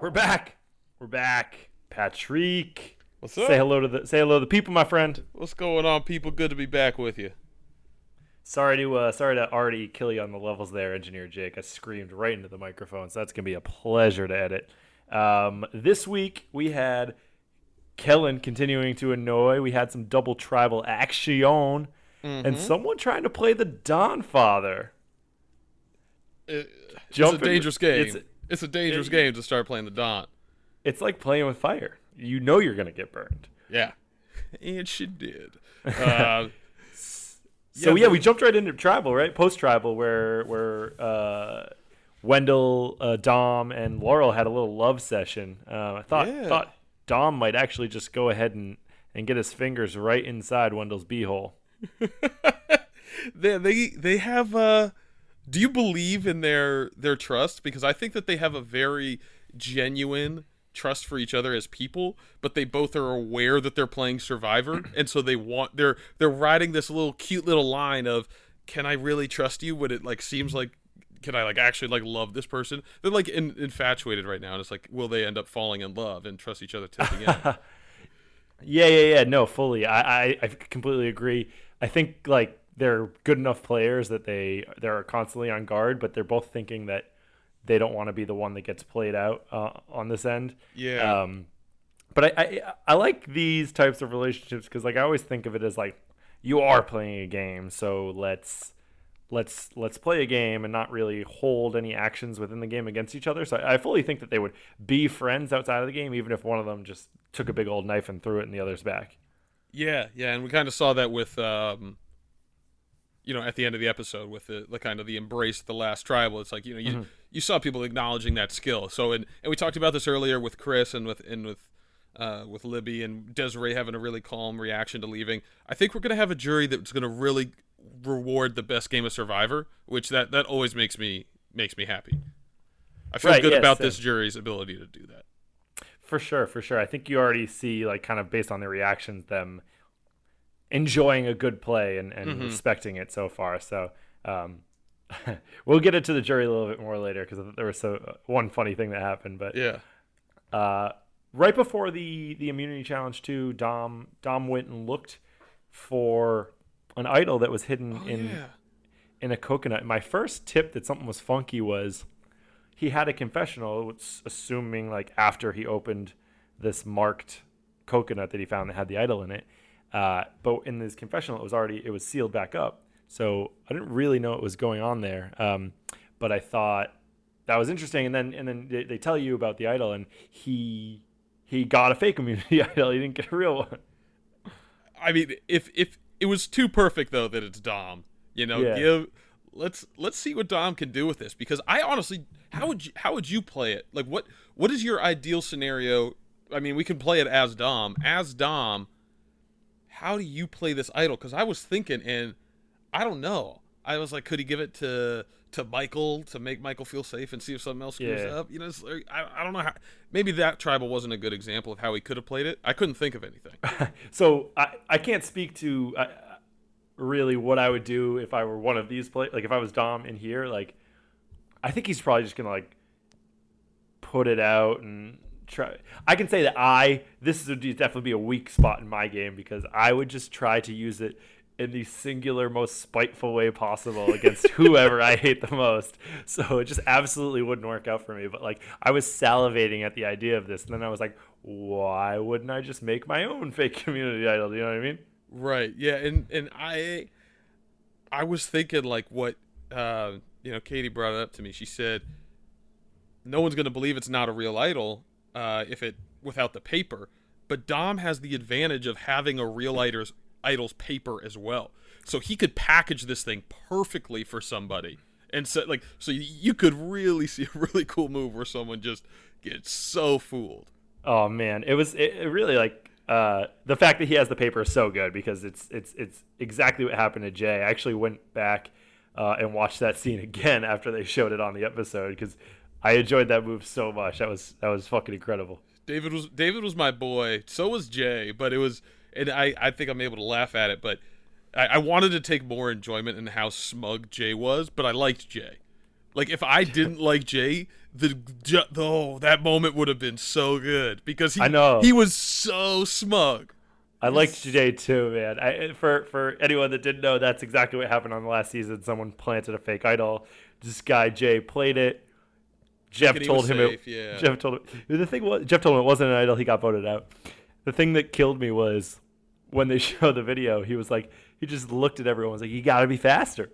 We're back. We're back. Patrick. What's up? Say hello to the say hello to the people, my friend. What's going on, people? Good to be back with you. Sorry to uh, sorry to already kill you on the levels there, engineer Jake. I screamed right into the microphone, so that's gonna be a pleasure to edit. Um, this week we had Kellyn continuing to annoy. We had some double tribal action, and someone trying to play the Don Father. It- it's a dangerous game. it's- It's, a dangerous it- game to start playing the Don. It's like playing with fire. You know you're gonna get burned. Yeah, and she did. Uh, So Yeah, yeah, we jumped right into tribal, right? Post tribal, where where uh, Wendell, uh, Dom, and Laurel had a little love session. Uh, I thought Yeah. thought Dom might actually just go ahead and, and get his fingers right inside Wendell's beehole. they they they have. Uh, do you believe in their their trust? Because I think that they have a very genuine trust for each other as people, but they both are aware that they're playing Survivor, and so they want they're they're riding this little cute little line of, "Can I really trust you?" When it like seems like. Can I like actually like love this person? They're like in, infatuated right now, and it's like, will they end up falling in love and trust each other till the end? Yeah, yeah, yeah. No, fully. I, I, I completely agree. I think like they're good enough players that they they're constantly on guard, but they're both thinking that they don't want to be the one that gets played out uh, on this end. Yeah. Um, but I, I I like these types of relationships because like I always think of it as like you are playing a game, so let's let's let's play a game and not really hold any actions within the game against each other. So I, I fully think that they would be friends outside of the game, even if one of them just took a big old knife and threw it in the other's back. Yeah, yeah, and we kind of saw that with, um, you know, at the end of the episode with the, the kind of the embrace of the last tribal. It's like you know you you saw people acknowledging that skill. So and and we talked about this earlier with Chris and with and with. Uh, with Libby and Desiree having a really calm reaction to leaving, I think we're gonna have a jury that's gonna really reward the best game of Survivor, which that that always makes me makes me happy. I feel Right, good yeah, about same. this jury's ability to do that. For sure, for sure. I think you already see like kind of based on their reactions them enjoying a good play and, and respecting it so far. So um, we'll get into the jury a little bit more later because there was so one funny thing that happened. But Yeah, uh, right before the the immunity challenge too, Dom Dom went and looked for an idol that was hidden in yeah. in a coconut. My first tip that something was funky was he had a confessional, assuming like after he opened this marked coconut that he found that had the idol in it. Uh, but in this confessional, it was already it was sealed back up, so I didn't really know what was going on there. Um, but I thought that was interesting, and then and then they, they tell you about the idol, and he he got a fake immunity idol. He didn't get a real one. I mean, if if it was too perfect though that it's Dom, you know, Yeah. give let's let's see what Dom can do with this because I honestly, how would you how would you play it? Like what what is your ideal scenario? I mean, we can play it as Dom, as Dom. How do you play this idol? Because I was thinking, and I don't know. I was like, could he give it to to Michael to make Michael feel safe and see if something else screws Yeah. up? You know, like, I, I don't know how. Maybe that tribal wasn't a good example of how he could have played it. I couldn't think of anything. so I, I can't speak to uh, really what I would do if I were one of these play like if I was Dom in here like I think he's probably just gonna like put it out and try I can say that I this would definitely be a weak spot in my game because I would just try to use it in the singular most spiteful way possible against whoever I hate the most. So it just absolutely wouldn't work out for me. But like I was salivating at the idea of this, and then I was like, why wouldn't I just make my own fake community idol? Do you know what I mean? Right. Yeah, and and I I was thinking like what uh you know, Katie brought it up to me. She said no one's going to believe it's not a real idol uh if it without the paper. But Dom has the advantage of having a real idol's idol's paper as well. So he could package this thing perfectly for somebody. And so like so you- could really see a really cool move where someone just gets so fooled. Oh man, it was it, it really like uh, the fact that he has the paper is so good because it's it's it's exactly what happened to Jay. I actually went back uh, and watched that scene again after they showed it on the episode because I enjoyed that move so much. That was that was fucking incredible. David was David was my boy. So was Jay, but it was, and I I think I'm able to laugh at it. But I, I wanted to take more enjoyment in how smug Jay was, but I liked Jay. Like if I didn't like Jay, the oh that moment would have been so good because he I know. he was so smug. I liked Jay too, man. I, for for anyone that didn't know, that's exactly what happened on the last season. Someone planted a fake idol. This guy Jay played it. Jeff told him safe, it. yeah. Jeff told him the thing was Jeff told him it wasn't an idol. He got voted out. The thing that killed me was when they showed the video. He was like, he just looked at everyone. Was like, you got to be faster.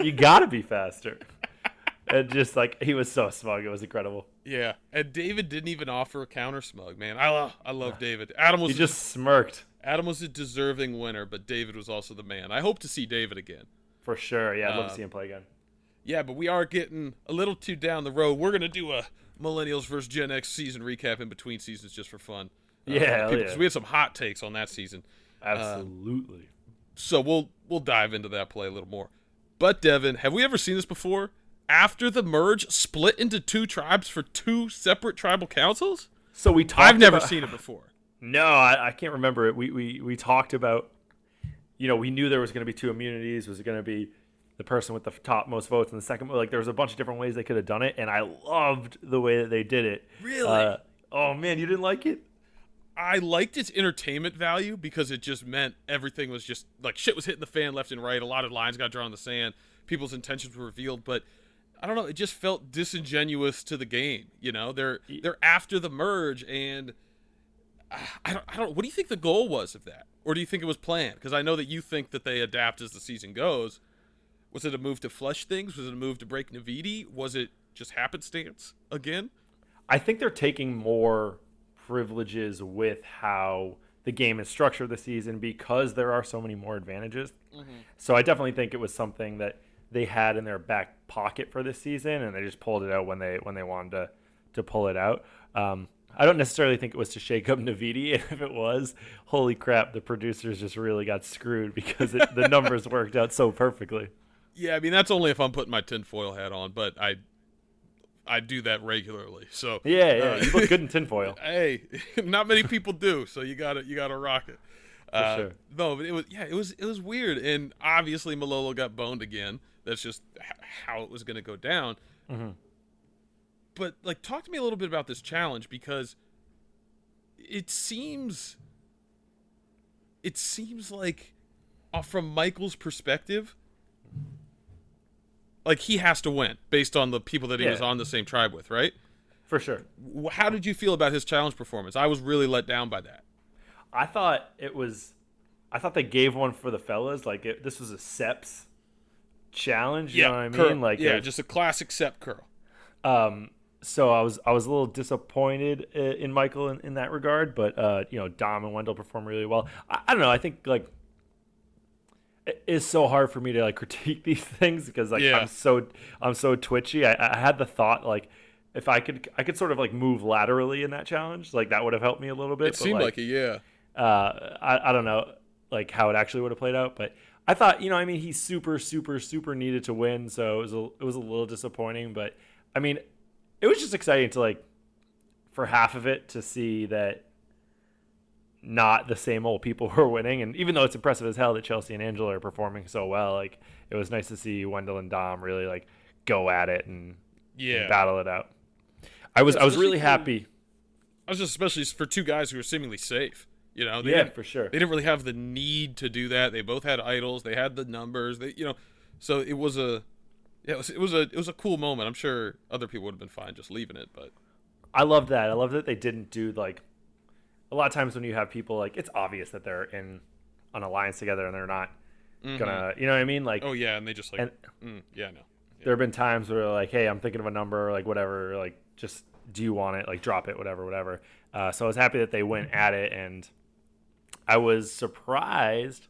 You got to be faster. and just like he was so smug, it was incredible. Yeah, and David didn't even offer a counter smug. Man, I love I love David. Adam was He just smirked Adam was a deserving winner, but David was also the man. I hope to see David again. for sure. Yeah, I'd love Uh, to see him play again. Yeah, but we are getting a little too down the road. We're gonna do a Millennials versus Gen X season recap in between seasons just for fun. Uh, Yeah, people- yeah. we had some hot takes on that season, Absolutely. so we'll we'll dive into that play a little more. But Devin, have we ever seen this before? After the merge, split into two tribes for two separate tribal councils. so we talked. I've never about- seen it before. No, I, I can't remember it. We, we we talked about, you know, we knew there was going to be two immunities. Was it going to be the person with the top most votes and the second? Like there was a bunch of different ways they could have done it, and I loved the way that they did it. Really? Uh, oh man, you didn't like it? I liked its entertainment value because it just meant everything was just like shit was hitting the fan left and right. A lot of lines got drawn in the sand. People's intentions were revealed, but I don't know. It just felt disingenuous to the game. You know, they're they're after the merge, and ah, I don't I don't. What do you think the goal was of that, or do you think it was planned? Because I know that you think that they adapt as the season goes. Was it a move to flush things? Was it a move to break Naviti? Was it just happenstance again? I think they're taking more privileges with how the game is structured this season because there are so many more advantages. So I definitely think it was something that they had in their back pocket for this season, and they just pulled it out when they when they wanted to to pull it out. Um, I don't necessarily think it was to shake up Naviti. And if it was, holy crap, the producers just really got screwed because it, the numbers worked out so perfectly. Yeah, I mean that's only if I'm putting my tinfoil hat on, but I I do that regularly. So Yeah, yeah, uh, you look good in tinfoil. hey, not many people do, so you got to you got to rock it. Uh, sure. No, but it was yeah, it was it was weird, and obviously Malolo got boned again. That's just h- how it was going to go down. Mm-hmm. But like, talk to me a little bit about this challenge because it seems it seems like uh, from Michael's perspective, like he has to win based on the people that he Yeah. was on the same tribe with, right? For sure. How did you feel about his challenge performance? I was really let down by that. I thought it was. I thought they gave one for the fellas. Like it, this was a Seps challenge. You know what I mean? curl. Like yeah, just a classic Sep curl. um. So I was I was a little disappointed in Michael in, in that regard, but uh, you know Dom and Wendell performed really well. I, I don't know. I think like it is so hard for me to like critique these things because like Yeah. I'm so I'm so twitchy. I, I had the thought like if I could I could sort of like move laterally in that challenge, like that would have helped me a little bit. It seemed like, it, yeah. uh, I, I don't know like how it actually would have played out, but I thought you know I mean he super super super needed to win, so it was a, it was a little disappointing, but I mean it was just exciting to like for half of it to see that not the same old people who were winning, and even though it's impressive as hell that Chelsea and Angela are performing so well, like it was nice to see Wendell and Dom really like go at it and, and battle it out. I was I was really for- happy. I was just especially for two guys who were seemingly safe. You know, they Yeah, for sure. They didn't really have the need to do that. They both had idols. They had the numbers. They, you know, so it was a, yeah, it was, it was a, it was a cool moment. I'm sure other people would have been fine just leaving it, but I love that. I love that they didn't do like a lot of times when you have people like it's obvious that they're in an alliance together and they're not gonna you know what I mean? Like oh yeah, and they just like, And- mm, yeah, no, there have been times where like, hey, I'm thinking of a number, like whatever, like just do you want it? Like drop it, whatever, whatever. Uh, so I was happy that they went at it and I was surprised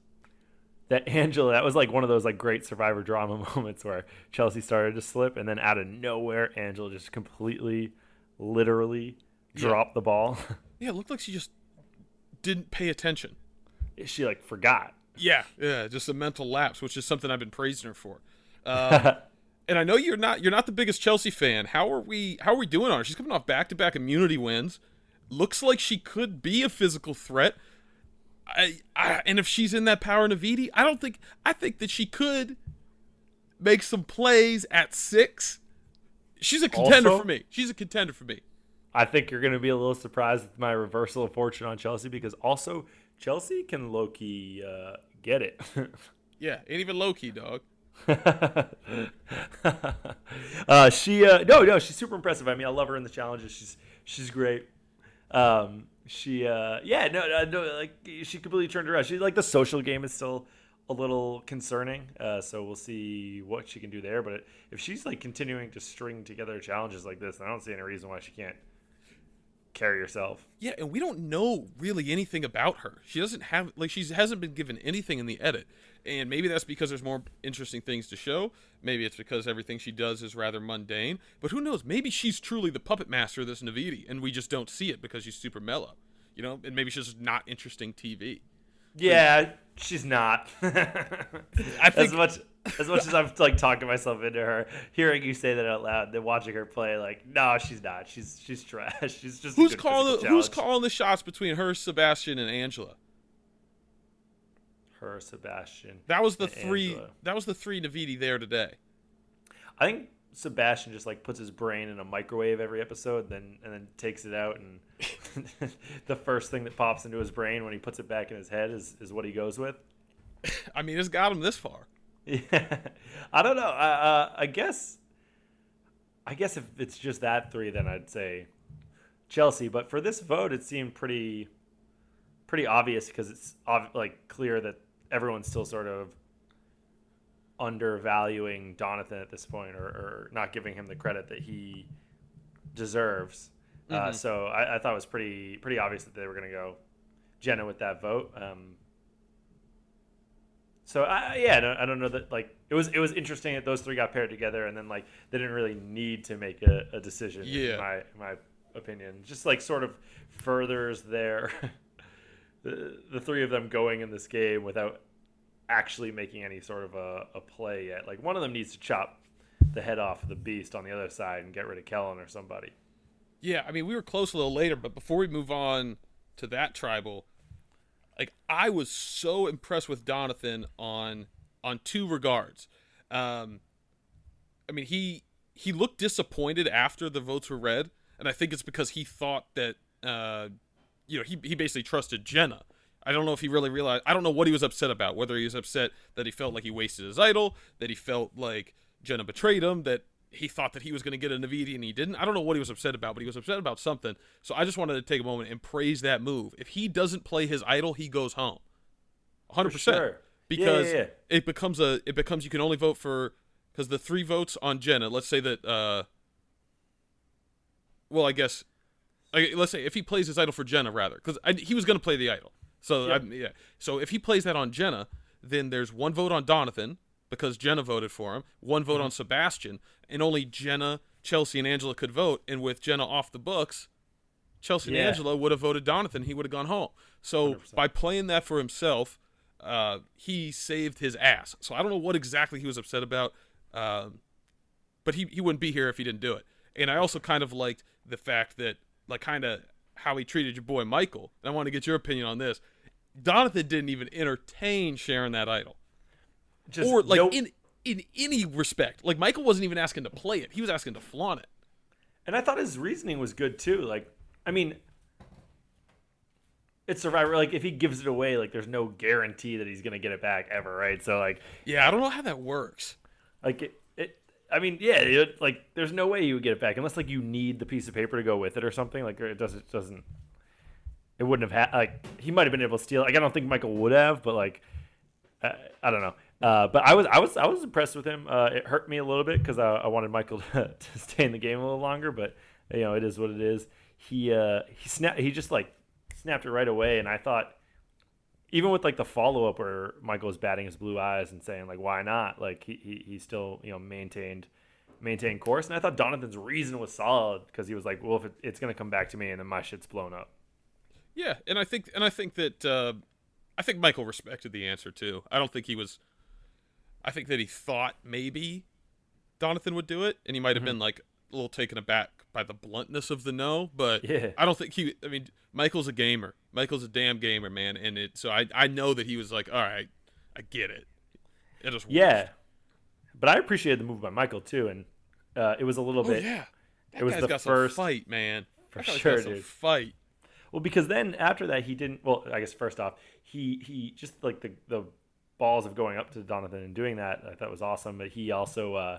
that Angela that was like one of those like great survivor drama moments where Chelsea started to slip and then out of nowhere Angela just completely literally dropped the ball. yeah, it looked like she just didn't pay attention. she like forgot. Yeah, yeah, just a mental lapse, which is something I've been praising her for. Um, and I know you're not you're not the biggest Chelsea fan. How are we how are we doing on her? She's coming off back to back immunity wins. Looks like she could be a physical threat. I, I and if she's in that power Naviti, I don't think I think that she could make some plays at six. She's a contender Also- for me. She's a contender for me. I think you're going to be a little surprised with my reversal of fortune on Chelsea because also Chelsea can low key uh, get it. Yeah, and even low key, dog. uh, she uh, no no she's super impressive. I mean I love her in the challenges. She's she's great. Um, she uh, yeah no, no no like she completely turned around. She like the social game is still a little concerning. Uh, so we'll see what she can do there. But if she's like continuing to string together challenges like this, I don't see any reason why she can't carry herself. Yeah, and we don't know really anything about her. She doesn't have like she hasn't been given anything in the edit. And maybe that's because there's more interesting things to show. Maybe it's because everything she does is rather mundane. But who knows? Maybe she's truly the puppet master of this Naviti, and we just don't see it because she's super mellow. You know, and maybe she's just not interesting TV. Yeah, she's not. I think as much as much as I've like talking myself into her, hearing you say that out loud, then watching her play, like, no, she's not. She's she's trash. She's just a who's calling the, who's calling the shots between her, Sebastian, and Angela? her, Sebastian. That was the three. Angela. That was the three Naviti there today. I think Sebastian just like puts his brain in a microwave every episode, then and then takes it out, and the first thing that pops into his brain when he puts it back in his head is is what he goes with. I mean, it's got him this far. Yeah, I don't know. I, uh, I guess, I guess if it's just that three, then I'd say Chelsea. But for this vote, it seemed pretty, pretty obvious because it's like clear that everyone's still sort of undervaluing Donathan at this point, or, or not giving him the credit that he deserves. Uh, Mhm. so I, I thought it was pretty, pretty obvious that they were going to go Jenna with that vote. Um, so I, yeah, I don't, I don't know that like it was it was interesting that those three got paired together, and then like they didn't really need to make a, a decision. Yeah. in my in my opinion, just like sort of furthers their the, the three of them going in this game without actually making any sort of a, a play yet. Like one of them needs to chop the head off of the beast on the other side and get rid of Kellyn or somebody. Yeah, I mean, we were close a little later, but before we move on to that tribal, like I was so impressed with Donathan on on two regards. Um, I mean, he he looked disappointed after the votes were read, and I think it's because he thought that uh, you know he he basically trusted Jenna. I don't know if he really realized. I don't know what he was upset about. Whether he was upset that he felt like he wasted his idol, that he felt like Jenna betrayed him, that he thought that he was going to get a Navidi and he didn't. I don't know what he was upset about, but he was upset about something. So I just wanted to take a moment and praise that move. If he doesn't play his idol, he goes home. 100%. sure. Yeah, Because yeah, yeah. it becomes a it becomes you can only vote for cuz the three votes on Jenna, let's say that uh well, I guess like, let's say if he plays his idol for Jenna rather cuz he was going to play the idol. So Yep. I'm, yeah. So if he plays that on Jenna, then there's one vote on Donathan because Jenna voted for him, one vote on Sebastian, and only Jenna, Chelsea, and Angela could vote. And with Jenna off the books, Chelsea Yeah. and Angela would have voted Donathan. He would have gone home. So 100%. by playing that for himself, uh, he saved his ass. So I don't know what exactly he was upset about, um, but he, he wouldn't be here if he didn't do it. And I also kind of liked the fact that, like, kind of how he treated your boy Michael. And I want to get your opinion on this. Donathan didn't even entertain sharing that idol, Just or like no- in in any respect. Like Michael wasn't even asking to play it; he was asking to flaunt it. And I thought his reasoning was good too. Like, I mean, it's Survivor. Like, if he gives it away, like, there's no guarantee that he's gonna get it back ever, right? So, like, Yeah, I don't know how that works. like it. it I mean, yeah, it, like, there's no way you would get it back unless like you need the piece of paper to go with it or something. Like, it doesn't doesn't. It wouldn't have had like he might have been able to steal. Like, I don't think Michael would have, but like, uh, I don't know. Uh, but I was I was I was impressed with him. Uh, it hurt me a little bit because I, I wanted Michael to, to stay in the game a little longer. But you know, it is what it is. He uh, he snapped. He just like snapped it right away, and I thought even with like the follow up where Michael was batting his blue eyes and saying like why not, like he he, he still you know maintained maintained course. And I thought Donathan's reason was solid because he was like, well, if it, it's gonna come back to me, and then my shit's blown up. Yeah, and I think and I think that uh, I think Michael respected the answer too. I don't think he was. I think that he thought maybe Donathan would do it, and he might have been like a little taken aback by the bluntness of the no. But Yeah. I don't think he. I mean, Michael's a gamer. Michael's a damn gamer, man, and it. So I I know that he was like, all right, I get it. It just Yeah, but I appreciated the move by Michael too, and Uh, it was a little Oh bit yeah, that it was the got first- some fight, man. For sure, got some dude. fight. Well because then after that he didn't. Well, I guess first off he he just like the the balls of going up to Donovan and doing that I thought was awesome. But he also uh,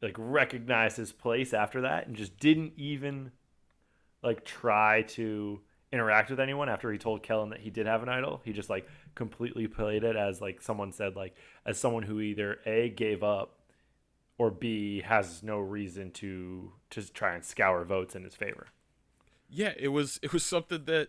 like recognized his place after that and just didn't even like try to interact with anyone after he told Kellyn that he did have an idol. He just like completely played it as like someone said like as someone who either A gave up or B has no reason to to try and scour votes in his favor. Yeah, it was it was something that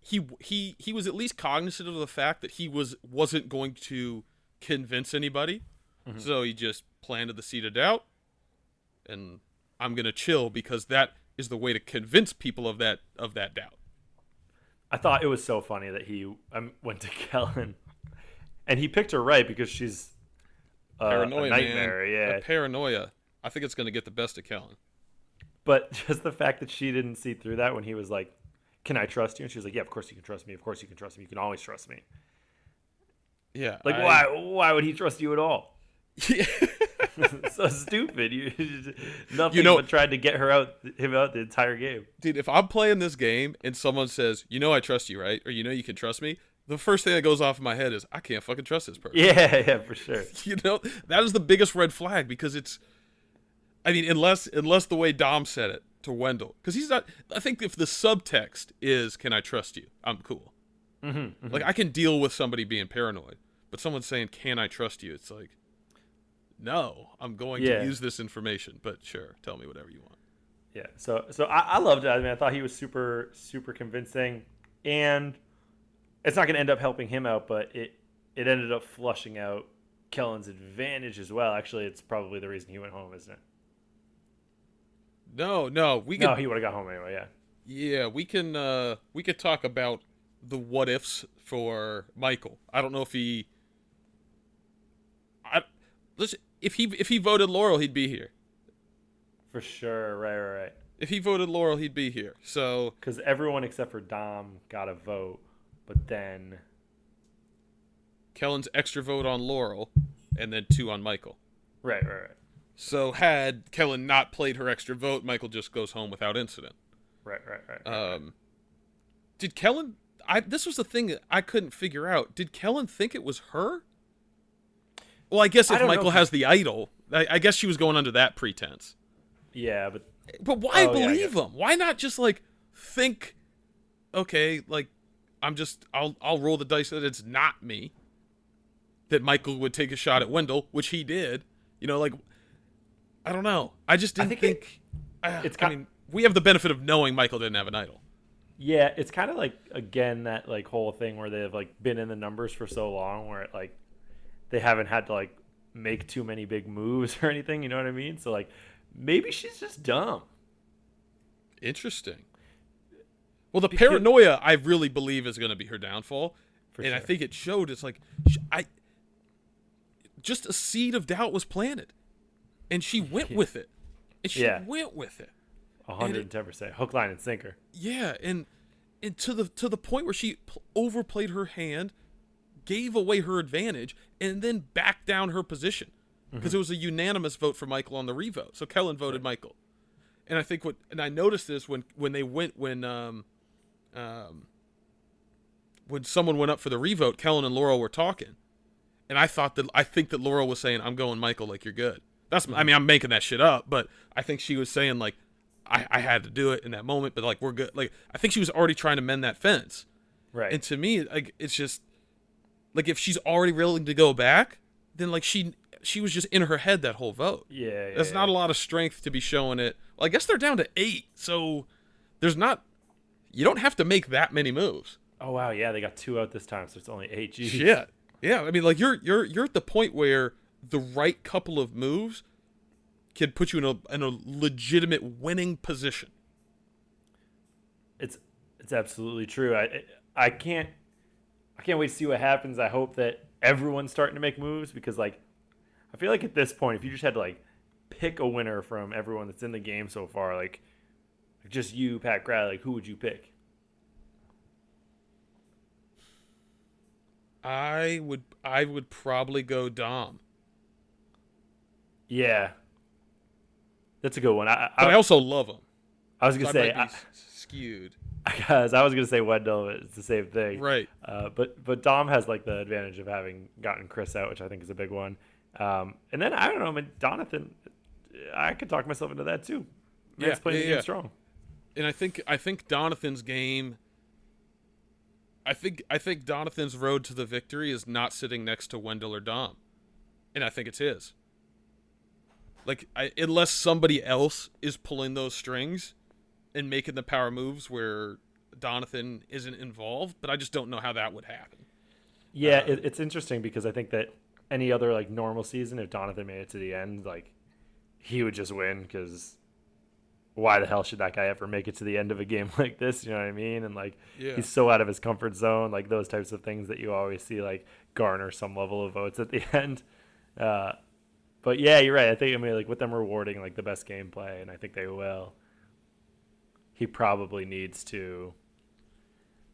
he he he was at least cognizant of the fact that he was wasn't going to convince anybody. Mm-hmm. So he just planted the seed of doubt and I'm going to chill because that is the way to convince people of that of that doubt. I thought it was so funny that he um, went to Kellyn and he picked her right because she's uh, Paranoia, a nightmare, man. yeah. A paranoia. I think it's going to get the best of Kellyn. But just the fact that she didn't see through that when he was like, "Can I trust you?" and she was like, "Yeah, of course you can trust me. Of course you can trust me. You can always trust me." Yeah. Like, I- why? Why would he trust you at all? Yeah. so stupid. You nothing You know- but tried to get her out, him out the entire game. Dude, if I'm playing this game and someone says, "You know I trust you, right?" or "You know you can trust me," the first thing that goes off in my head is, "I can't fucking trust this person." Yeah, yeah, for sure. You know, that is the biggest red flag because it's I mean, unless unless the way Dom said it to Wendell, because he's not. I think if the subtext is "Can I trust you?" I'm cool. Mm-hmm, Like I can deal with somebody being paranoid, but someone saying "Can I trust you?" It's like, no, I'm going Yeah. to use this information. But sure, tell me whatever you want. Yeah. So, so I, I loved it. I mean, I thought he was super, super convincing, and it's not going to end up helping him out, but it, it ended up flushing out Kellyn's advantage as well. Actually, it's probably the reason he went home, isn't it? No, no, we can. No, he would have got home anyway. Yeah. Yeah, we can uh we could talk about the what ifs for Michael. I don't know if he I listen if he if he voted Laurel, he'd be here. For sure. Right. Right. Right. If he voted Laurel, he'd be here. So Because everyone except for Dom got a vote, but then Kellyn's extra vote on Laurel and then two on Michael. right, right, right, So had Kellyn not played her extra vote, Michael just goes home without incident. right, right, right. right. Um Did Kellyn I this was the thing that I couldn't figure out. Did Kellyn think it was her? Well, I guess if know Michael has the idol, I, I guess she was going under that pretense. yeah, but But why Oh, believe guess. him? Why not just like think, okay, like I'm just I'll I'll roll the dice that it's not me. That Michael would take a shot at Wendell, which he did. You know, like I don't know. I just didn't think think. uh, it's I mean, we have the benefit of knowing Michael didn't have an idol. Yeah, it's kind of like again that like whole thing where they've like been in the numbers for so long where it like they haven't had to like make too many big moves or anything, you know what I mean? So like maybe she's just dumb. Interesting. Well, the Because- paranoia I really believe is going to be her downfall, and I think it showed. It's like I just a seed of doubt was planted, and she went with it, and she Yeah. went with it. hundred and ten percent hook, line, and sinker. Yeah, and and to the to the point where she overplayed her hand, gave away her advantage, and then backed down her position because it was a unanimous vote for Michael on the revote. So Kellyn voted Michael, and I think what and I noticed this when when they went when um um when someone went up for the revote, Kellyn and Laurel were talking, and I thought that I think that Laurel was saying, "I'm going Michael, like you're good." That's I mm-hmm. mean I'm making that shit up, but I think she was saying like. I, I had to do it in that moment, but like we're good. Like I think she was already trying to mend that fence. Right. And to me, like it's just like if she's already willing to go back, then like she she was just in her head that whole vote. yeah, yeah. There's yeah. not a lot of strength to be showing it. Well, I guess they're down to eight, so there's not. You don't have to make that many moves. Oh wow, yeah, they got two out this time, so it's only eight. Jeez. Shit. Yeah, I mean, like you're you're you're at the point where the right couple of moves can put you in a in a legitimate winning position. It's it's absolutely true. I I can't I can't wait to see what happens. I hope that everyone's starting to make moves because like I feel like at this point, if you just had to like pick a winner from everyone that's in the game so far, like just you, Pat Grad, like who would you pick? I would I would probably go Dom. Yeah, that's a good one. I, I I, also love him. I was gonna I say, s- skewed. because I was gonna say Wendell. but It's the same thing, Right. Uh, but but Dom has like the advantage of having gotten Chris out, which I think is a big one. Um, and then I don't know, I mean, Donathan, I could talk myself into that too. Yeah, playing yeah, yeah. strong. and I think I think Donathan's game. I think I think Donathan's road to the victory is not sitting next to Wendell or Dom, and I think it's his. Like, I, unless somebody else is pulling those strings and making the power moves where Donathan isn't involved, but I just don't know how that would happen. Yeah, Uh, it, it's interesting because I think that any other like normal season, if Donathan made it to the end, like he would just win because why the hell should that guy ever make it to the end of a game like this? You know what I mean? And like Yeah. he's so out of his comfort zone, like those types of things that you always see like garner some level of votes at the end. Uh, but yeah, you're right. I think I mean like with them rewarding like the best gameplay, and I think they will. He probably needs to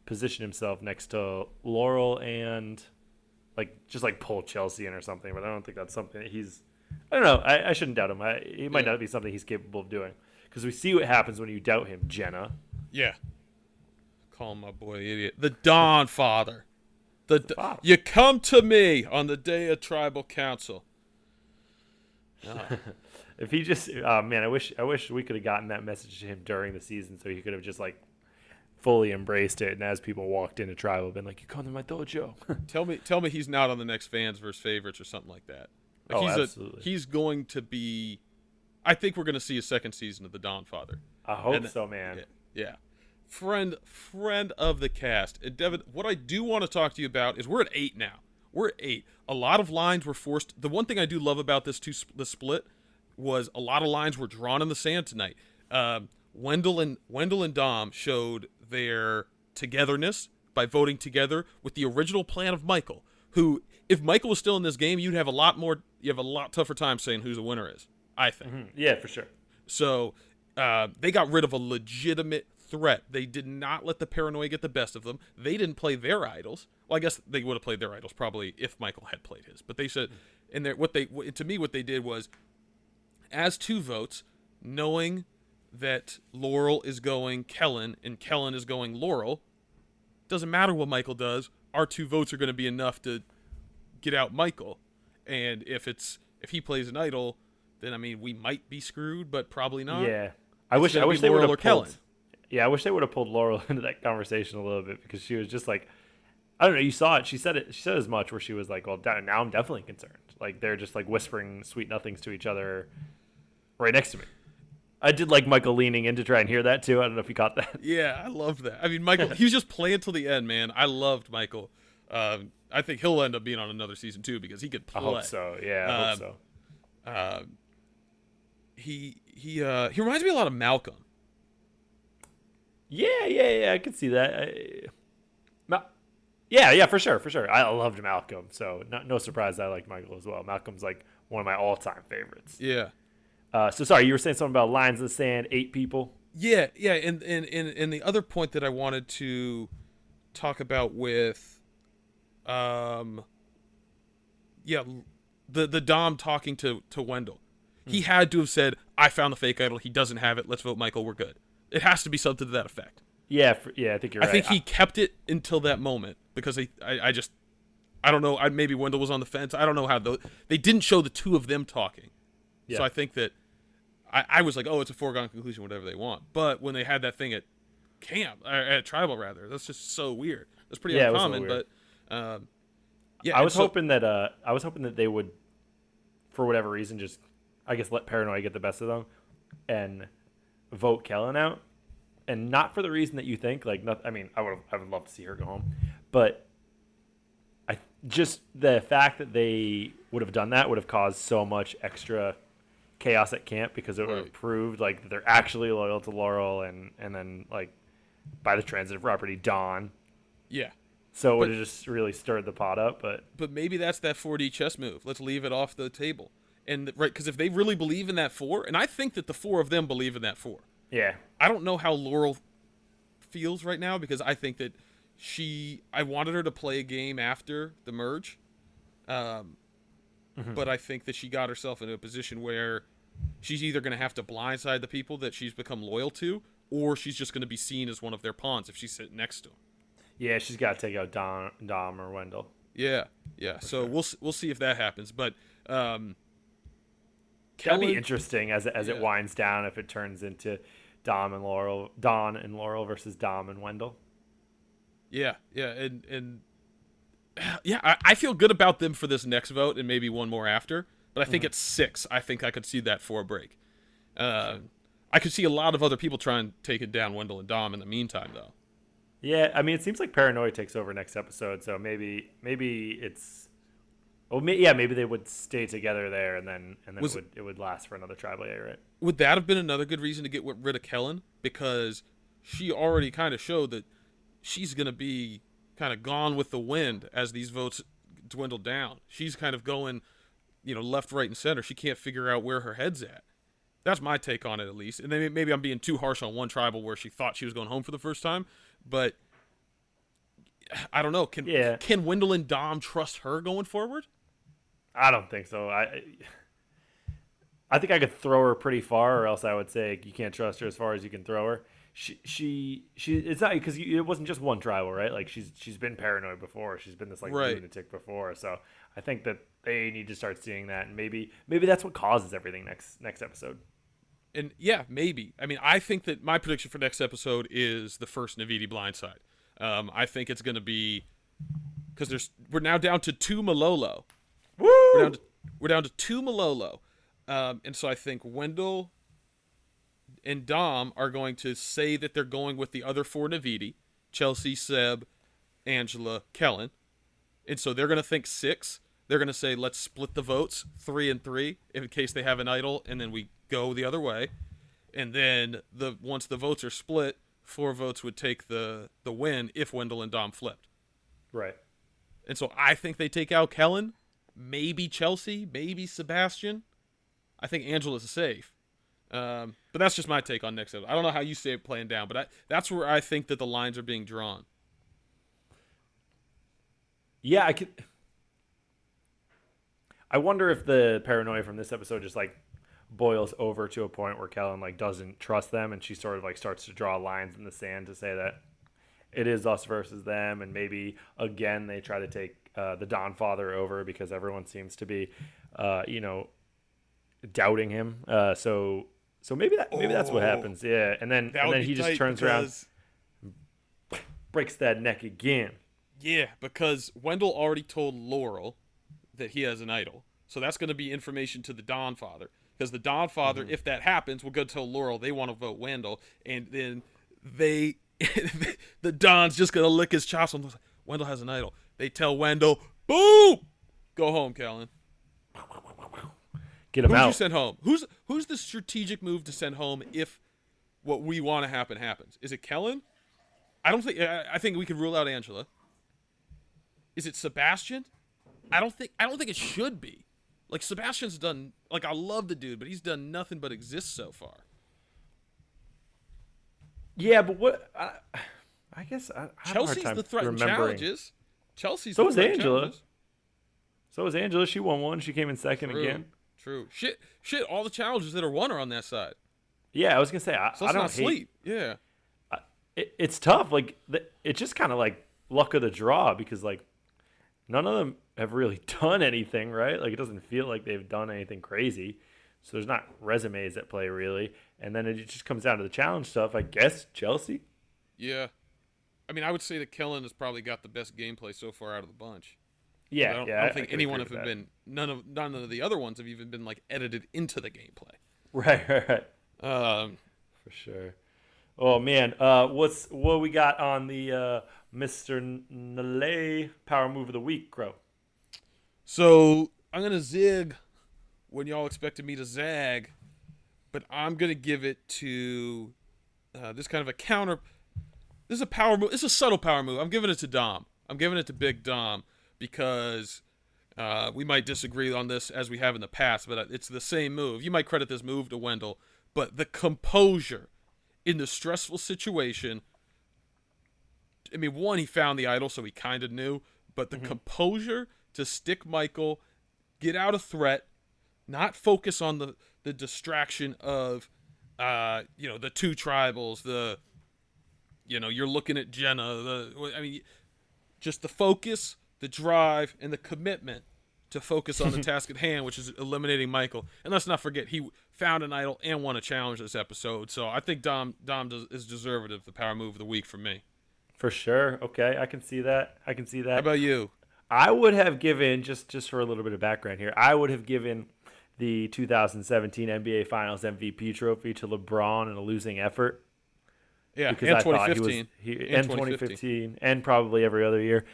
position himself next to Laurel and like just like pull Chelsea in or something. But I don't think that's something that he's. I don't know. I, I shouldn't doubt him. I, it might Yeah. not be something he's capable of doing because we see what happens when you doubt him, Jenna. Yeah. Call my boy idiot. The Don Father. The, D- father. you come to me on the day of tribal council. If he just, oh man, I wish I wish we could have gotten that message to him during the season, so he could have just like fully embraced it, and as people walked into tribal, been like, "You come to my dojo." Tell me, tell me he's not on the next fans versus favorites or something like that. Like Oh, he's absolutely. A, he's going to be. I think we're going to see a second season of the Don Father. I hope And- so, man. Yeah, yeah. Friend, friend of the cast. And Devin, what I do want to talk to you about is we're at eight now. We're at eight. A lot of lines were forced. The one thing I do love about this two the split was a lot of lines were drawn in the sand tonight. Um, Wendell and Wendell and Dom showed their togetherness by voting together with the original plan of Michael. Who, if Michael was still in this game, you'd have a lot more. You have a lot tougher time saying who the winner is. I think. Hmm, Yeah, for sure. So uh, they got rid of a legitimate threat. They did not let the paranoia get the best of them. They didn't play their idols. Well, I guess they would have played their idols probably if Michael had played his. But they said, hmm. and they what they to me what they did was, as two votes, knowing that Laurel is going Kellyn and Kellyn is going Laurel, doesn't matter what Michael does. Our two votes are going to be enough to get out Michael. And if it's if he plays an idol, then I mean we might be screwed, but probably not. Yeah, I wish I wish be they would have pulled. Kellyn. Yeah, I wish they would have pulled Laurel into that conversation a little bit because she was just like, I don't know. You saw it. She said it. She said as much where she was like, "Well, now I'm definitely concerned." Like they're just like whispering sweet nothings to each other, right next to me. I did like Michael leaning in to try and hear that too. I don't know if you caught that. Yeah, I loved that. I mean, Michael, he was just playing till the end, man. I loved Michael. Um, I think he'll end up being on another season too because he could play. I hope so. Yeah, I hope Um, so. Uh, he he uh, he reminds me a lot of Malcolm. Yeah, yeah, yeah. I could see that. I, yeah, yeah, for sure, for sure. I loved Malcolm, so no, no surprise I liked Michael as well. Malcolm's like one of my all-time favorites. Yeah. Uh, so sorry, you were saying something about lines in the sand, eight people. Yeah, yeah, and and and and the other point that I wanted to talk about with, um, yeah, the the Dom talking to to Wendell, he had to have said, "I found the fake idol. He doesn't have it. Let's vote Michael. We're good." It has to be something to that effect. Yeah, for, yeah, I think you're right. I right. think he kept it until that moment because I, I, I just, I don't know. I, maybe Wendell was on the fence. I don't know how the, they didn't show the two of them talking. Yeah. So I think that I, I was like, oh, it's a foregone conclusion, whatever they want. But when they had that thing at camp, or at tribal rather, that's just so weird. That's pretty Yeah, it was a uncommon. But um, yeah, I was so- hoping that uh, I was hoping that they would, for whatever reason, just I guess let paranoia get the best of them, and vote Kellyn out, and not for the reason that you think. Like, not, I mean, I would I would love to see her go home, but I just the fact that they would have done that would have caused so much extra chaos at camp because it would have Right. proved like they're actually loyal to Laurel and and then like by the transitive property Don. yeah. So it would have just really stirred the pot up, but But maybe that's that 4D chess move. Let's leave it off the table. And right, because if they really believe in that four, and I think that the four of them believe in that four, yeah, I don't know how Laurel feels right now because I think that she I wanted her to play a game after the merge. Um but I think that she got herself into a position where she's either going to have to blindside the people that she's become loyal to, or she's just going to be seen as one of their pawns if she's sitting next to them. Yeah, she's got to take out Dom, Dom or Wendell. Yeah, yeah. So we'll we'll see if that happens, but um, That'd be interesting as it, as it winds down if it turns into Dom and Laurel, Don and Laurel versus Dom and Wendell. Yeah, yeah, and and yeah, I, I feel good about them for this next vote and maybe one more after. But I think at six, I think I could see that for a break. Uh, I could see a lot of other people try and take it down Wendell and Dom in the meantime, though. Yeah, I mean, it seems like Paranoia takes over next episode, so maybe maybe it's. Well, yeah, maybe they would stay together there, and then and then Was- it would it would last for another tribal A, right? Would that have been another good reason to get rid of Kellyn? Because she already kind of showed that she's going to be kind of gone with the wind as these votes dwindle down. She's kind of going, you know, left, right, and center. She can't figure out where her head's at. That's my take on it, at least. And then maybe I'm being too harsh on one tribal where she thought she was going home for the first time, but I don't know. Can Yeah. can Wendell and Dom trust her going forward? I don't think so. I I think I could throw her pretty far, or else I would say you can't trust her as far as you can throw her. She she she. It's not because it wasn't just one trial right? Like she's she's been paranoid before. She's been this like Right. lunatic before. So I think that they need to start seeing that, and maybe maybe that's what causes everything next next episode. and yeah, maybe. I mean, I think that my prediction for next episode is the first Naviti blindside. Um, I think it's going to be because there's we're now down to two Malolo. Woo! We're down to we're down to two Malolo, um, and so I think Wendell and Dom are going to say that they're going with the other four Naviti: Chelsea, Seb, Angela, Kellyn, and so they're going to think six. They're going to say let's split the votes three and three in case they have an idol, and then we go the other way. And then the once the votes are split, four votes would take the the win if Wendell and Dom flipped. Right. And so I think they take out Kellyn, maybe Chelsea, maybe Sebastian. I think Angela's safe. Um, but that's just my take on next episode. I don't know how you see it playing down, but I, that's where I think that the lines are being drawn. Yeah, I could. I wonder if the paranoia from this episode just like boils over to a point where Kellyn like doesn't trust them, and she sort of like starts to draw lines in the sand to say that it is us versus them, and maybe again they try to take uh, the Don Father over because everyone seems to be, uh, you know, doubting him. Uh, so so maybe that maybe that's what Oh. happens. Yeah, and then and then he just turns around, breaks that neck again. Yeah, because Wendell already told Laurel that he has an idol. So that's going to be information to the Don Father. Because the Don Father, mm-hmm. if that happens, will go tell Laurel they want to vote Wendell. And then they, the Don's just going to lick his chops. Wendell has an idol. They tell Wendell, boom! Go home, Kellyn. Get him Who'd you out. send home? Who's who's the strategic move to send home if what we want to happen happens? Is it Kellyn? I don't think. I, I think we could rule out Angela. Is it Sebastian? I don't think. I don't think it should be. Like Sebastian's done. Like I love the dude, but he's done nothing but exist so far. Yeah, but what? I, I guess I, I have a hard Chelsea's time the threat and challenges. Chelsea's So the is Angela. challenges. So was Angela. She won one. She came in second True. again. True. Shit. Shit. All the challenges that are won are on that side. Yeah, I was gonna say I, So I don't not hate. sleep. Yeah. It, it's tough. Like the, it's just kind of like luck of the draw because like none of them have really done anything right. Like it doesn't feel like they've done anything crazy. So there's not resumes at play really. And then it just comes down to the challenge stuff. I guess Chelsea. Yeah. I mean, I would say that Kellyn has probably got the best gameplay so far out of the bunch. Yeah, I don't, yeah. I don't think could anyone agree have with been none of none of the other ones have even been like edited into the gameplay. right, right, right. Um, For sure. Oh man, uh, what's what we got on the uh, Mr. Nalay Power Move of the Week, Crow? so I'm gonna zig when y'all expected me to zag, but I'm gonna give it to uh, this kind of a counter. This is a power move. It's a subtle power move. I'm giving it to Dom. I'm giving it to Big Dom because uh, we might disagree on this as we have in the past, but it's the same move. You might credit this move to Wendell, but the composure in the stressful situation. I mean, one, he found the idol, so he kind of knew, but the composure to stick Michael get out of threat, not focus on the the distraction of, uh, you know, the two tribals, the, you know, you're looking at Jenna. The I mean, just the focus, the drive, and the commitment to focus on the task at hand, which is eliminating Michael. And let's not forget, he found an idol and won a challenge this episode. So I think Dom Dom does, is deserving of the power move of the week for me. For sure. Okay, I can see that. I can see that. How about you? I would have given just just for a little bit of background here. I would have given the 2017 NBA Finals MVP trophy to LeBron in a losing effort. Yeah, because and I 2015. He, he, and, and 2015. 2015 and probably every other year.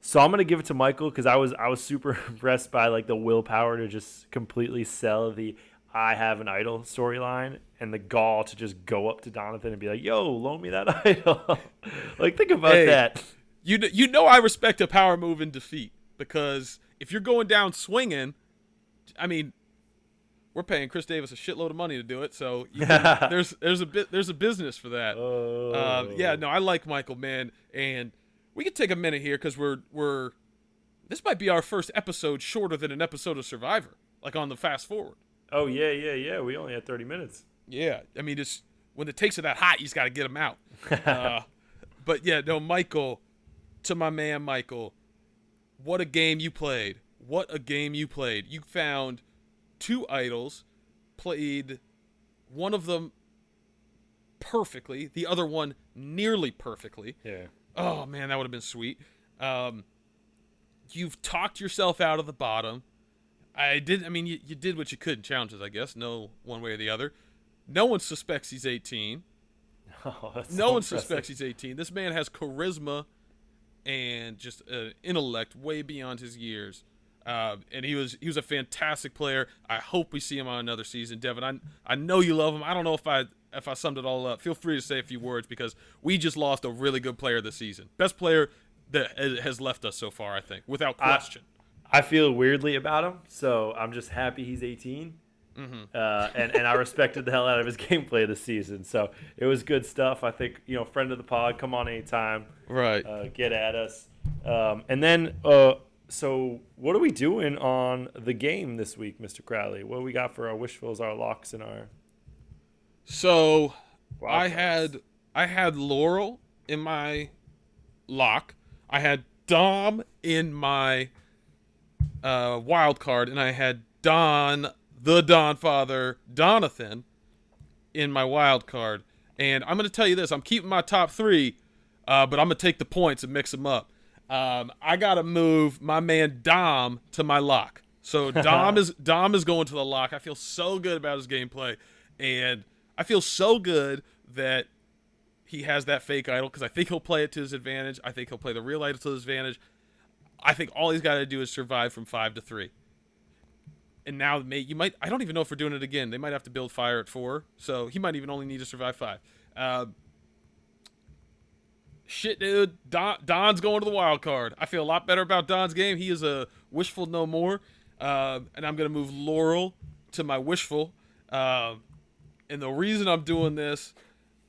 So I'm gonna give it to Michael because I was I was super impressed by like the willpower to just completely sell the I have an idol storyline and the gall to just go up to Donathan and be like, "Yo, loan me that idol." like think about hey, that. You you know I respect a power move in defeat because if you're going down swinging, I mean, we're paying Chris Davis a shitload of money to do it, so can, there's there's a bit there's a business for that. Oh. Uh, yeah, no, I like Michael, man, and we could take a minute here because we're we're this might be our first episode shorter than an episode of Survivor, like on the fast forward. Oh yeah, yeah, yeah. We only had thirty minutes. Yeah, I mean, just when the takes are that hot, you just got to get them out. uh, but yeah, no, Michael, to my man Michael, what a game you played! What a game you played! You found two idols, played one of them perfectly, the other one nearly perfectly. Yeah. Oh man, that would have been sweet. Um, you've talked yourself out of the bottom. I did. I mean, you, you did what you could in challenges, I guess. No one way or the other. No one suspects he's 18. Oh, no so one suspects he's 18. This man has charisma and just uh, intellect way beyond his years. Uh, and he was he was a fantastic player. I hope we see him on another season, Devin. I I know you love him. I don't know if I if I summed it all up. Feel free to say a few words because we just lost a really good player this season, best player that has left us so far. I think without question. I, I feel weirdly about him, so I'm just happy he's 18. Mm-hmm. Uh, and, and I respected the hell out of his gameplay this season. So it was good stuff. I think, you know, friend of the pod, come on anytime. Right. Uh, get at us. Um, and then, uh, so what are we doing on the game this week, Mr. Crowley? What do we got for our wishfuls, our locks, and our. So I had I had Laurel in my lock. I had Dom in my uh, wild card, and I had Don the Don Father, Donathan, in my wild card. And I'm going to tell you this I'm keeping my top three, uh, but I'm going to take the points and mix them up. Um, I got to move my man Dom to my lock. So Dom is Dom is going to the lock. I feel so good about his gameplay, and I feel so good that he has that fake idol because I think he'll play it to his advantage. I think he'll play the real idol to his advantage. I think all he's got to do is survive from five to three and now may, you might I don't even know if we're doing it again. They might have to build fire at four, so he might even only need to survive five. Uh, shit, dude. Don, Don's going to the wild card. I feel a lot better about Don's game. He is a wishful no more, uh, and I'm gonna move Laurel to my wishful. Uh, and the reason I'm doing this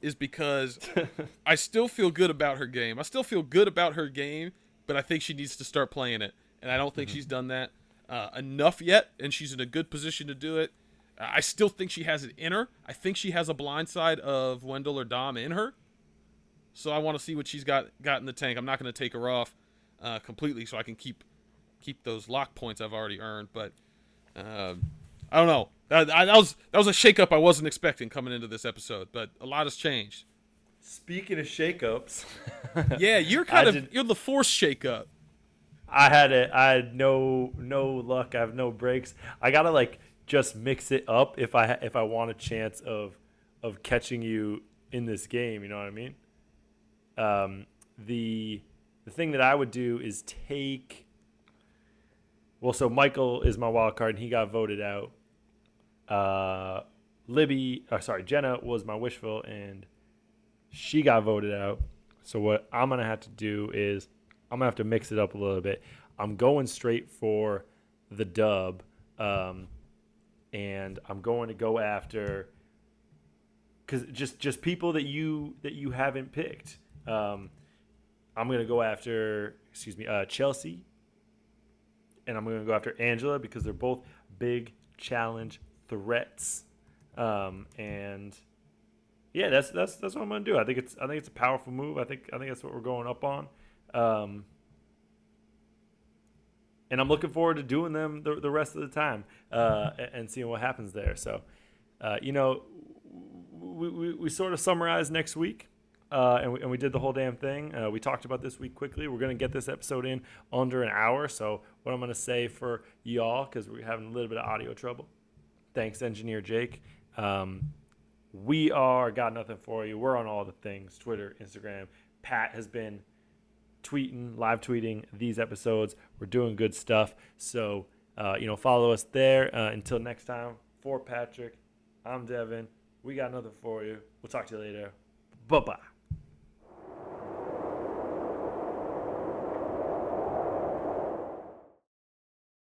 is because I still feel good about her game. I still feel good about her game, but I think she needs to start playing it, and I don't think mm-hmm. she's done that uh, enough yet, and she's in a good position to do it. Uh, I still think she has it in her. I think she has a blind side of Wendell or Dom in her. So I want to see what she's got got in the tank. I'm not going to take her off uh, completely, so I can keep keep those lock points I've already earned. But um, I don't know. That, that was that was a shakeup I wasn't expecting coming into this episode, but a lot has changed. Speaking of shakeups, yeah, you're kind I of did... you're the force shakeup. I had it. I had no no luck. I have no breaks. I gotta like just mix it up if I if I want a chance of of catching you in this game. You know what I mean? Um, the the thing that I would do is take. Well, so Michael is my wild card, and he got voted out. Uh, Libby, uh, sorry, Jenna was my wishful, and she got voted out. So what I'm gonna have to do is I'm gonna have to mix it up a little bit. I'm going straight for the dub, um, and I'm going to go after because just just people that you that you haven't picked. Um, I'm gonna go after excuse me uh, Chelsea and I'm to go after Angela because they're both big challenge threats. Um, and yeah, that's that's that's what I'm to do. I think it's I think it's a powerful move. I think I think that's what we're going up on. Um, and I'm looking forward to doing them the, the rest of the time uh, and seeing what happens there. So, uh, you know, we, we, we sort of summarize next week. Uh, and, we, and we did the whole damn thing. Uh, we talked about this week quickly. We're going to get this episode in under an hour. So, what I'm going to say for y'all, because we're having a little bit of audio trouble, thanks, Engineer Jake. Um, we are Got Nothing For You. We're on all the things Twitter, Instagram. Pat has been tweeting, live tweeting these episodes. We're doing good stuff. So, uh, you know, follow us there. Uh, until next time, for Patrick, I'm Devin. We got nothing for you. We'll talk to you later. Bye bye.